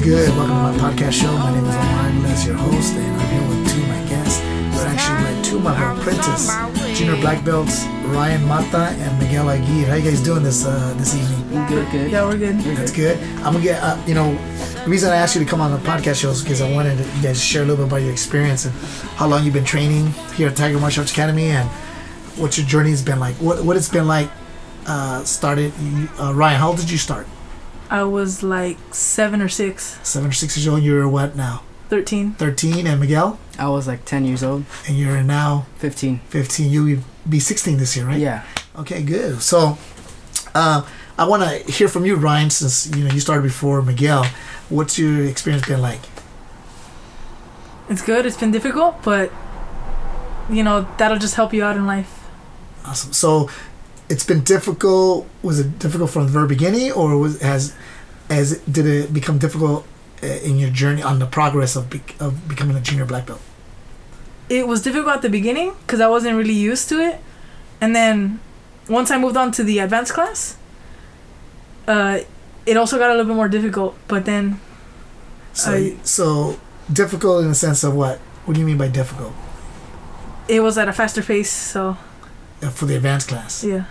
Sounds good. Welcome to my podcast show. My name is Omar Iglesias, your host, and I'm here with two of my guests. We're actually with two of my apprentices, junior black belts, Ryan Mata and Miguel Aguirre. How you guys doing this uh, this evening? Good, good. Yeah, we're good. That's good. I'm gonna get, uh, you know, the reason I asked you to come on the podcast show is because I wanted you guys to share a little bit about your experience and how long you've been training here at Tiger Martial Arts Academy and what your journey's been like. What what it's been like. Uh, started. Uh, Ryan, how old did you start? I was like seven or six, Seven or six years old. You're what now? 13. 13. And Miguel, I was like 10 years old, and you're now 15. 15. You will be 16 this year, right? Yeah. Okay, good. So, uh, I want to hear from you, Ryan, since you know you started before Miguel. What's your experience been like? It's good. It's been difficult, but you know that'll just help you out in life. Awesome. So, it's been difficult. Was it difficult from the very beginning, or was has as did it become difficult uh, in your journey on the progress of bec of becoming a junior black belt? It was difficult at the beginning because I wasn't really used to it, and then once I moved on to the advanced class, uh, it also got a little bit more difficult. But then So, I- so difficult in the sense of what? What do you mean by difficult it was at a faster pace. So uh, for the advanced class? yeah,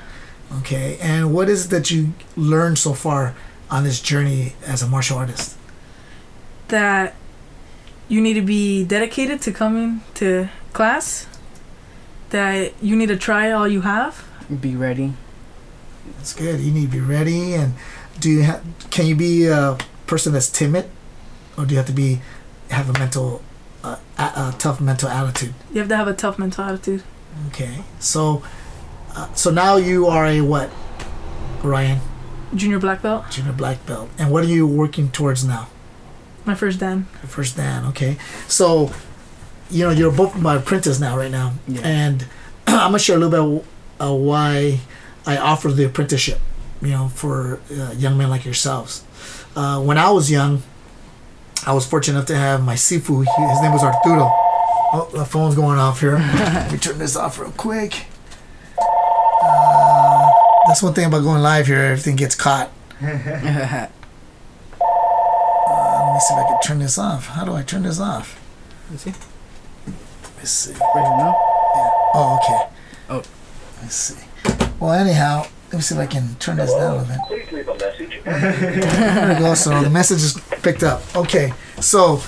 Okay, and what is it that you learned so far on this journey as a martial artist? that you need to be dedicated to coming to class. That you need to try all you have. Be ready. That's good. You need to be ready, and do you have? Can you be a person that's timid, or do you have to be have a mental, uh, a, a tough mental attitude? You have to have a tough mental attitude. Okay, so, uh, so now you are a what, Ryan, Junior black belt. junior black belt, and what are you working towards now? My first dan. Your first Dan. Okay, so, you know, you're both my apprentice now, right now, Yeah. and I'm gonna share a little bit uh, why I offer the apprenticeship. You know, for uh, young men like yourselves. Uh, when I was young, I was fortunate enough to have my sifu. He, his name was Arturo. Oh, the phone's going off here. Let me turn this off real quick. Uh, that's one thing about going live here. Everything gets caught. Uh, let me see if I can turn this off. How do I turn this off? Let's see. Let me see. Right here now. Oh, okay. Oh. Let's see. Well, anyhow, let me see if I can turn this down a little bit. Please leave a message. There we go. So the message is picked up. Okay. So,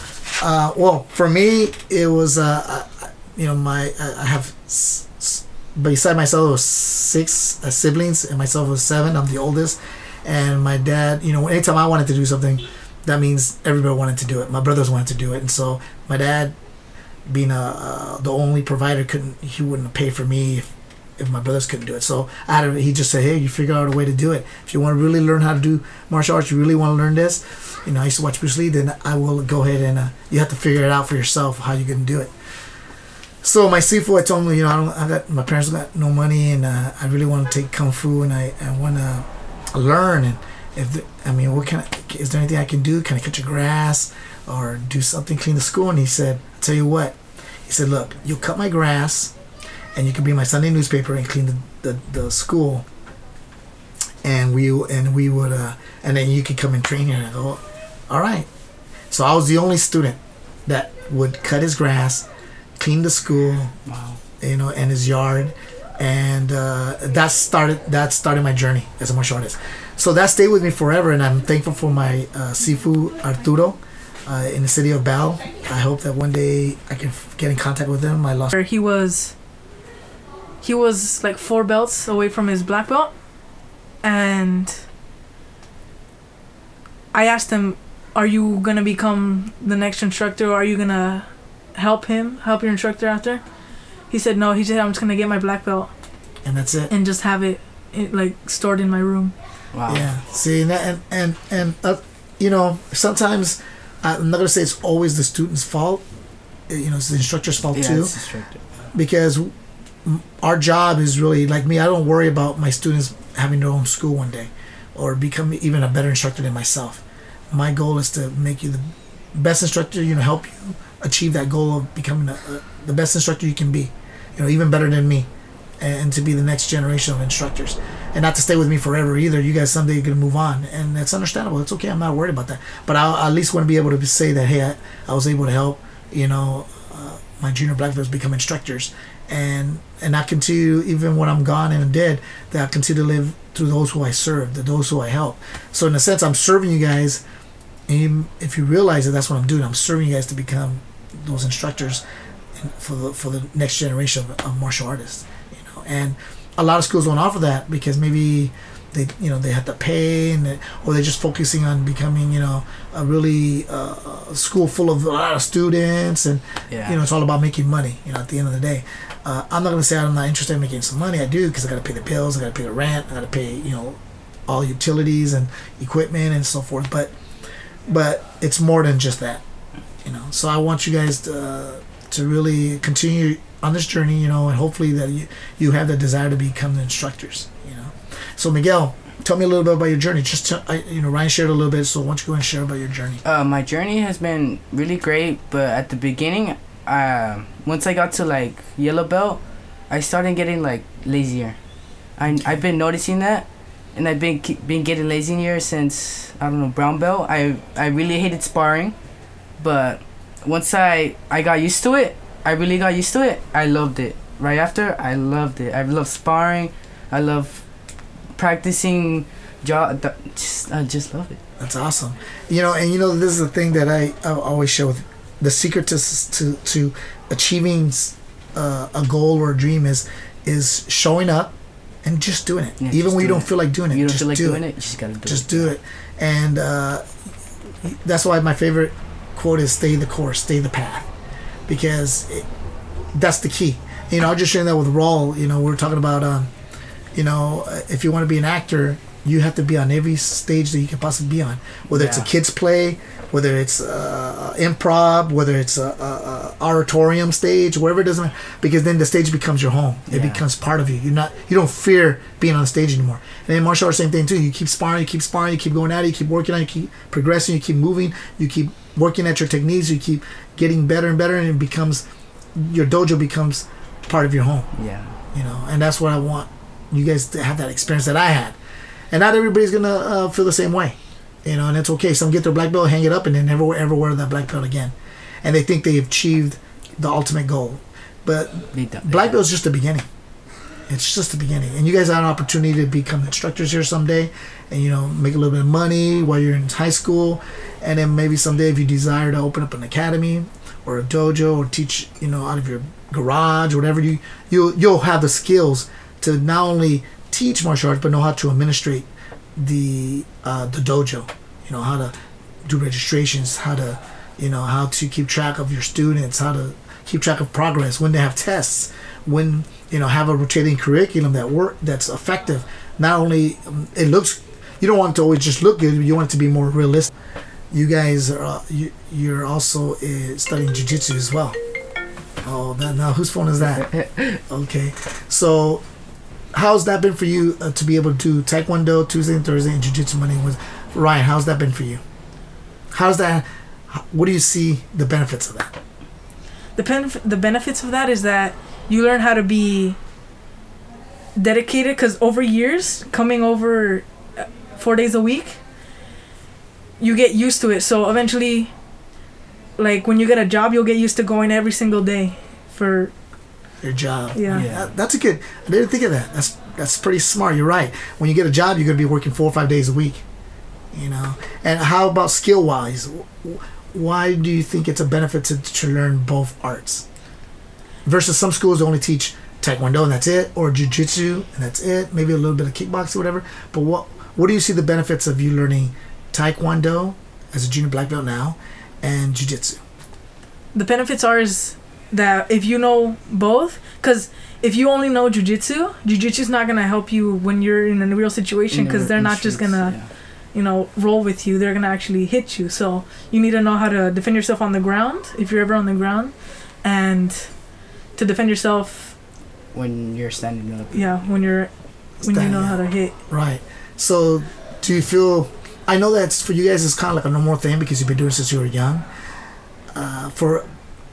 uh, well, for me, it was, uh, uh, you know, my I I have, s- s- beside myself, was six uh, siblings, and myself was seven. I'm the oldest, and my dad. You know, anytime I wanted to do something, that means everybody wanted to do it. My brothers wanted to do it, and so my dad, being a uh, the only provider, couldn't he wouldn't pay for me if if my brothers couldn't do it. So I had to, he just said, hey, you figure out a way to do it. If you want to really learn how to do martial arts, you really want to learn this. You know, I used to watch Bruce Lee. Then I will go ahead and uh, you have to figure it out for yourself how you can do it. So my Sifu, I told him, you know, I don't, I got my parents got no money, and uh, I really want to take kung fu, and I, I want to learn. And if the, I mean, what can I, is there anything I can do? Can I cut your grass or do something clean the school? And he said, I tell you what, he said, look, you cut my grass, and you can bring my Sunday newspaper and clean the, the, the school. And we and we would uh, and then you could come and train here. And I go, all right. So I was the only student that would cut his grass, clean the school, Wow. you know, and his yard, and uh, that started that started my journey as a martial artist. So that stayed with me forever, and I'm thankful for my uh, Sifu Arturo uh, in the city of Bell. I hope that one day I can f- get in contact with him. I lost. He was he was like four belts away from his black belt and I asked him, Are you gonna become the next instructor or are you gonna help him, help your instructor out there? He said no, he said I'm just gonna get my black belt and that's it. and just have it, it like stored in my room. Wow. Yeah. See, and that, and and, and uh, you know, sometimes I'm not gonna say it's always the student's fault. Uh, You know, it's the instructor's fault Yeah, too. it's destructive. because our job is really like me. I don't worry about my students having their own school one day, or become even a better instructor than myself. My goal is to make you the best instructor. You know, help you achieve that goal of becoming a, a, the best instructor you can be. You know, even better than me, and to be the next generation of instructors. and not to stay with me forever either. You guys someday you're gonna move on, and that's understandable. It's okay. I'm not worried about that. But I at least want to be able to say that hey, I, I was able to help. You know, uh, my junior black belts become instructors, and and I continue even when I'm gone and I'm dead. That I continue to live through those who I serve, the those who I help. So in a sense, I'm serving you guys. And if you realize that that's what I'm doing, I'm serving you guys to become those instructors for the for the next generation of, of martial artists. You know, and a lot of schools don't offer that because maybe they you know they have to pay and they, or they're just focusing on becoming you know a really uh, school full of a lot of students and Yeah. you know it's all about making money you know at the end of the day uh, i'm not going to say i'm not interested in making some money i do because i got to pay the bills i got to pay the rent i got to pay you know all utilities and equipment and so forth but but it's more than just that you know? So i want you guys to, uh, to really continue on this journey you know and hopefully that you, you have the desire to become the instructors you know? So miguel tell me a little bit about your journey. Just to, I, you know ryan shared a little bit so why don't you go and share about your journey? Uh, my journey has been really great, but at the beginning, uh, once I got to like yellow belt, I started getting like lazier. I I've been noticing that, and I've been been getting lazier since I don't know brown belt. I I really hated sparring, but once I I got used to it, I really got used to it. I loved it. Right after, I loved it. I love sparring. I love practicing. Jaw. Just I just love it. That's awesome. You know, and you know, this is the thing that I, I always share with the secret to to to achieving uh, a goal or a dream is is showing up and just doing it, Yeah, even just when you do don't it. feel like doing it. you don't just feel like do doing it. it. you just gotta do Just it. do it, and uh, that's why my favorite quote is "Stay the course, stay the path," because it, that's the key. You know, I was just sharing that with Raul. You know, we are talking about, um, you know, if you want to be an actor, you have to be on every stage that you can possibly be on, whether it's a kids play, whether it's uh, improv, whether it's a, a, a auditorium stage, wherever it doesn't matter, because then the stage becomes your home. It Yeah. becomes part of you. You're not, you don't fear being on stage anymore. And in martial arts, same thing too. You keep sparring, you keep sparring, you keep going at it, you keep working on, it, you keep progressing, you keep moving, you keep working at your techniques, you keep getting better and better, and it becomes your dojo becomes part of your home Yeah. you know and that's what i want you guys to have that experience that i had and not everybody's gonna uh, feel the same way you know and it's okay. Some get their black belt hang it up and then never ever wear that black belt again. And they think they've achieved the ultimate goal. But black belt is just the beginning. It's just the beginning. And you guys have an opportunity to become instructors here someday and you know make a little bit of money while you're in high school. And then maybe someday if you desire to open up an academy or a dojo or teach you know out of your garage or whatever you you you'll have the skills to not only teach martial arts but know how to administrate the uh, the dojo you know how to do registrations how to you know how to keep track of your students how to keep track of progress when they have tests when you know have a rotating curriculum that work that's effective. Not only um, it looks you don't want it to always just look good you want it to be more realistic. You guys are uh, you, you're also uh, studying jiu-jitsu as well. Oh that, now whose phone is that? Okay so how's that been for you uh, to be able to do taekwondo tuesday and thursday and jiu-jitsu monday was ryan? How's that been for you? How's that what do you see the benefits of that? The benef- the benefits of that is that you learn how to be dedicated because over years coming over uh, four days a week you get used to it. So eventually like when you get a job you'll get used to going every single day for your job. Yeah, Yeah. That's a good i didn't think of that. That's that's pretty smart. You're right. When you get a job you're going to be working four or five days a week you know? And how about skill wise why do you think it's a benefit to, to learn both arts? Versus some schools only teach taekwondo and that's it or jiu-jitsu and that's it maybe a little bit of kickboxing or whatever. But what what do you see the benefits of you learning taekwondo as a junior black belt now and jiu-jitsu? The benefits are is that if you know both because if you only know jujitsu jujitsu is not gonna help you when you're in a real situation because they're not just gonna yeah. you know, roll with you. They're gonna actually hit you. So you need to know how to defend yourself on the ground if you're ever on the ground, and to defend yourself, when you're standing up. yeah, when you're when you Stand- know how to hit. Right. So, do you feel? I know that's for you guys. It's kind of like a normal thing because you've been doing it since you were young. Uh, for,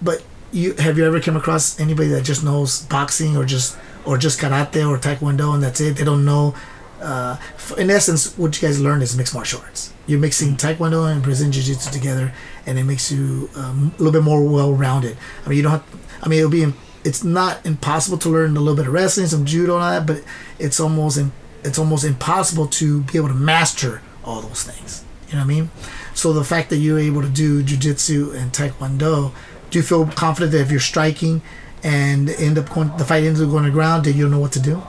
but you have you ever come across anybody that just knows boxing or just or just karate or taekwondo and that's it? They don't know uh, in essence, what you guys learned is mixed martial arts. You're mixing Taekwondo and Brazilian Jiu Jitsu together, and it makes you um, a little bit more well-rounded. I mean, you don't have. I mean, it'll be. It's not impossible to learn a little bit of wrestling, some judo, and all that, but it's almost. In, it's almost impossible to be able to master all those things. You know what I mean? So the fact that you're able to do jujitsu and taekwondo, do you feel confident that if you're striking and end up going, the fight ends up going to ground, that you'll know what to do?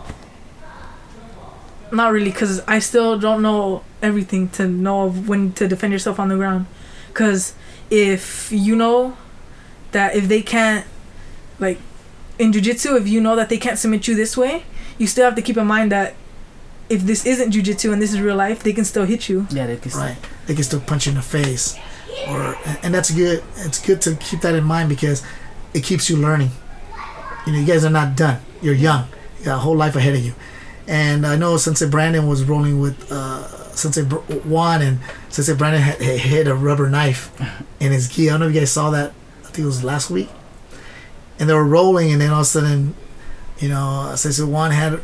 Not really, because I still don't know everything to know of when to defend yourself on the ground. Because if you know that if they can't, like, in jujitsu, if you know that they can't submit you this way, you still have to keep in mind that if this isn't jujitsu and this is real life, they can still hit you. Yeah, they can. Right. They can still punch you in the face, or and that's good. It's good to keep that in mind because it keeps you learning. You know, you guys are not done. You're young. You got a whole life ahead of you. And I know Sensei Brandon was rolling with uh, Sensei Juan, and Sensei Brandon had, had hit a rubber knife in his gi. I don't know if you guys saw that. I think it was last week. And they were rolling, and then all of a sudden, you know, Sensei Juan had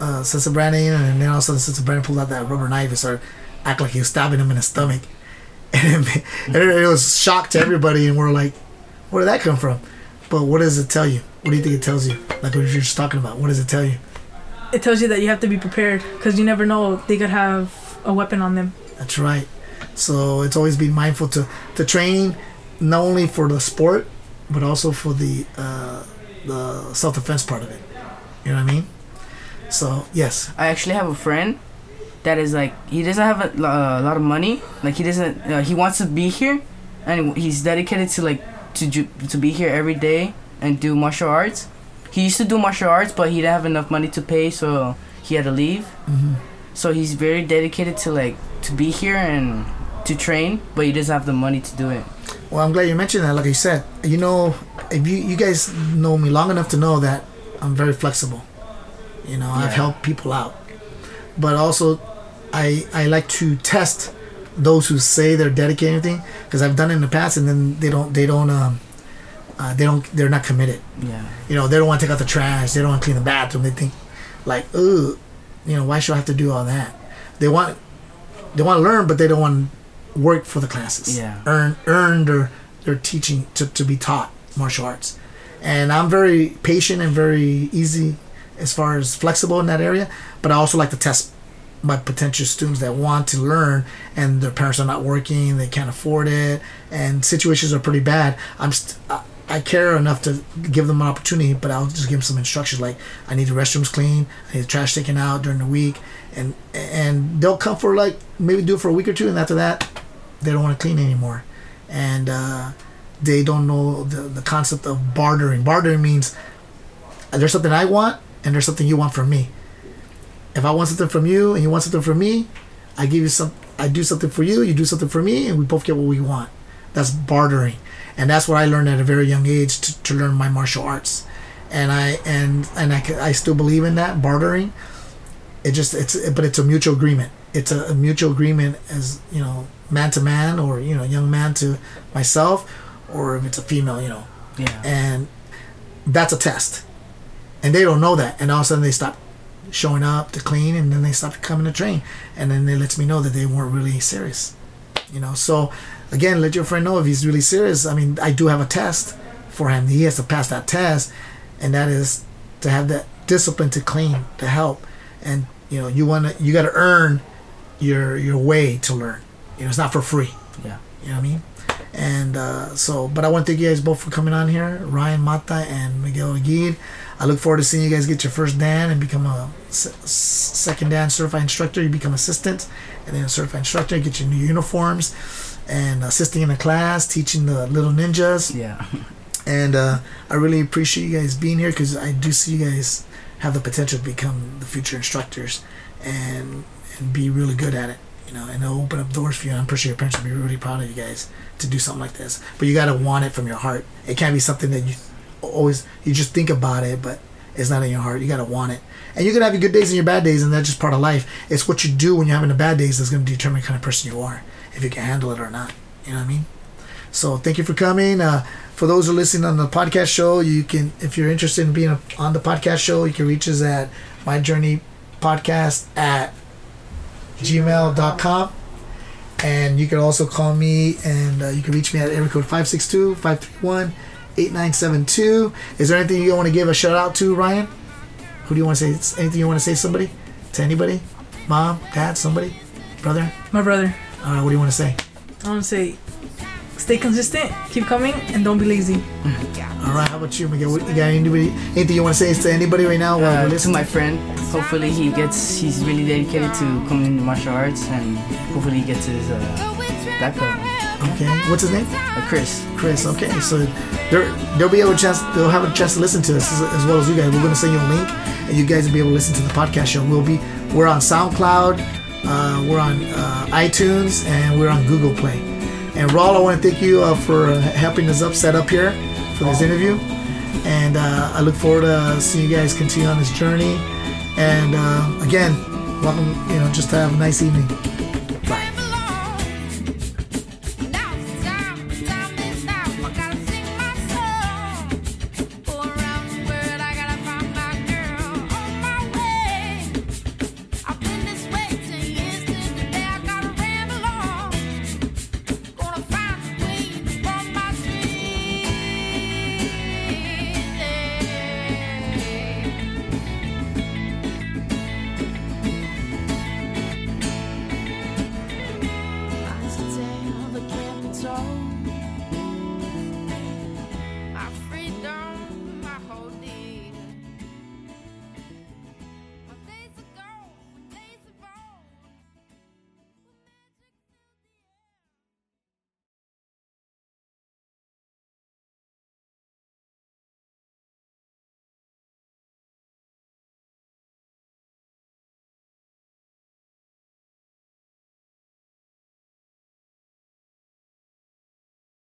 uh, Sensei Brandon, and then all of a sudden, Sensei Brandon pulled out that rubber knife and started acting like he was stabbing him in the stomach. And it, it was shock to everybody, and we're like, where did that come from? But what does it tell you? What do you think it tells you? Like what you're just talking about. What does it tell you? It tells you that you have to be prepared because you never know they could have a weapon on them. That's right. So it's always being mindful to to train not only for the sport but also for the uh, the self defense part of it. You know what I mean? So yes, I actually have a friend that is like he doesn't have a, a lot of money. Like he doesn't. Uh, he wants to be here, and he's dedicated to like to ju- to be here every day and do martial arts. He used to do martial arts, but he didn't have enough money to pay, so he had to leave. hmm So he's very dedicated to like to be here and to train, but he doesn't have the money to do it. Well, I'm glad you mentioned that. Like I said, you know, if you you guys know me long enough to know that I'm very flexible. You know, I've helped people out, but also I I like to test those who say they're dedicated anything because I've done it in the past and then they don't they don't um uh, they don't they're not committed. Yeah. You know, they don't want to take out the trash. They don't want to clean the bathroom. They think like, ooh, you know, why should I have to do all that? They want they want to learn, but they don't want to work for the classes. Yeah. Earn earn their their teaching to, to be taught martial arts. And I'm very patient and very easy as far as flexible in that area. But I also like to test my potential students that want to learn and their parents are not working, they can't afford it, and situations are pretty bad. I'm st- I, I care enough to give them an opportunity, but I'll just give them some instructions like I need the restrooms clean, I need the trash taken out during the week, and and they'll come for like maybe do it for a week or two, and after that, they don't want to clean anymore, and uh, they don't know the the concept of bartering. Bartering means there's something I want and there's something you want from me. If I want something from you and you want something from me, I give you some. I do something for you, you do something for me, and we both get what we want. That's bartering, and that's what I learned at a very young age to, to learn my martial arts, and I and and I, I still believe in that bartering. It just it's but it's a mutual agreement. It's a, a mutual agreement as you know, man to man, or you know, young man to myself, or if it's a female, you know, Yeah. and that's a test and they don't know that and all of a sudden they stop showing up to clean and then they stop coming to train. And then it lets me know that they weren't really serious you know? So again let your friend know if he's really serious. I mean i do have a test for him. He has to pass that test and that is to have that discipline to clean to help. And you know you want to you got to earn your your way to learn. You know it's not for free. Yeah. you know what i mean? And uh, so, but I want to thank you guys both for coming on here, Ryan Mata and Miguel Aguirre. I look forward to seeing you guys get your first Dan and become a se- second Dan certified instructor. You become assistant, and then a certified instructor. Get your new uniforms, and assisting in the class, teaching the little ninjas. Yeah. And uh, I really appreciate you guys being here because I do see you guys have the potential to become the future instructors, and and be really good at it. You know, and it'll open up doors for you. And I'm pretty sure your parents will be really proud of you guys to do something like this. But you gotta want it from your heart. It can't be something that you always you just think about it, but it's not in your heart. You gotta want it. And you're gonna have your good days and your bad days, and that's just part of life. It's what you do when you're having the bad days that's gonna determine the kind of person you are, if you can handle it or not. You know what I mean? So thank you for coming. Uh, for those who are listening on the podcast show, you can, if you're interested in being on the podcast show, you can reach us at My Journey Podcast at gmail.com. And you can also call me and uh, you can reach me at area code 562 531 8972. Is there anything you want to give a shout out to, Ryan? Who do you want to say? Anything you want to say to somebody? To anybody? Mom, dad, somebody? Brother? My brother. All right, what do you want to say? I want to say, stay consistent, keep coming, and don't be lazy. All right, how about you, Miguel? What, you got anybody, anything you want to say to anybody right now? while we're Uh, to my friend, hopefully he gets, he's really dedicated to coming into martial arts and hopefully he gets his uh, belt. Okay, what's his name? Uh, Chris. Chris. Okay, so they're, they'll be able to chance they'll have a chance to listen to us as, as well as you guys. We're gonna send you a link, and you guys will be able to listen to the podcast show. We'll be we're on SoundCloud, uh, we're on uh, iTunes, and we're on Google Play. And Raul, I want to thank you uh, for helping us up set up here for this interview, and uh, I look forward to seeing you guys continue on this journey. And uh, again, welcome. You know, just have a nice evening.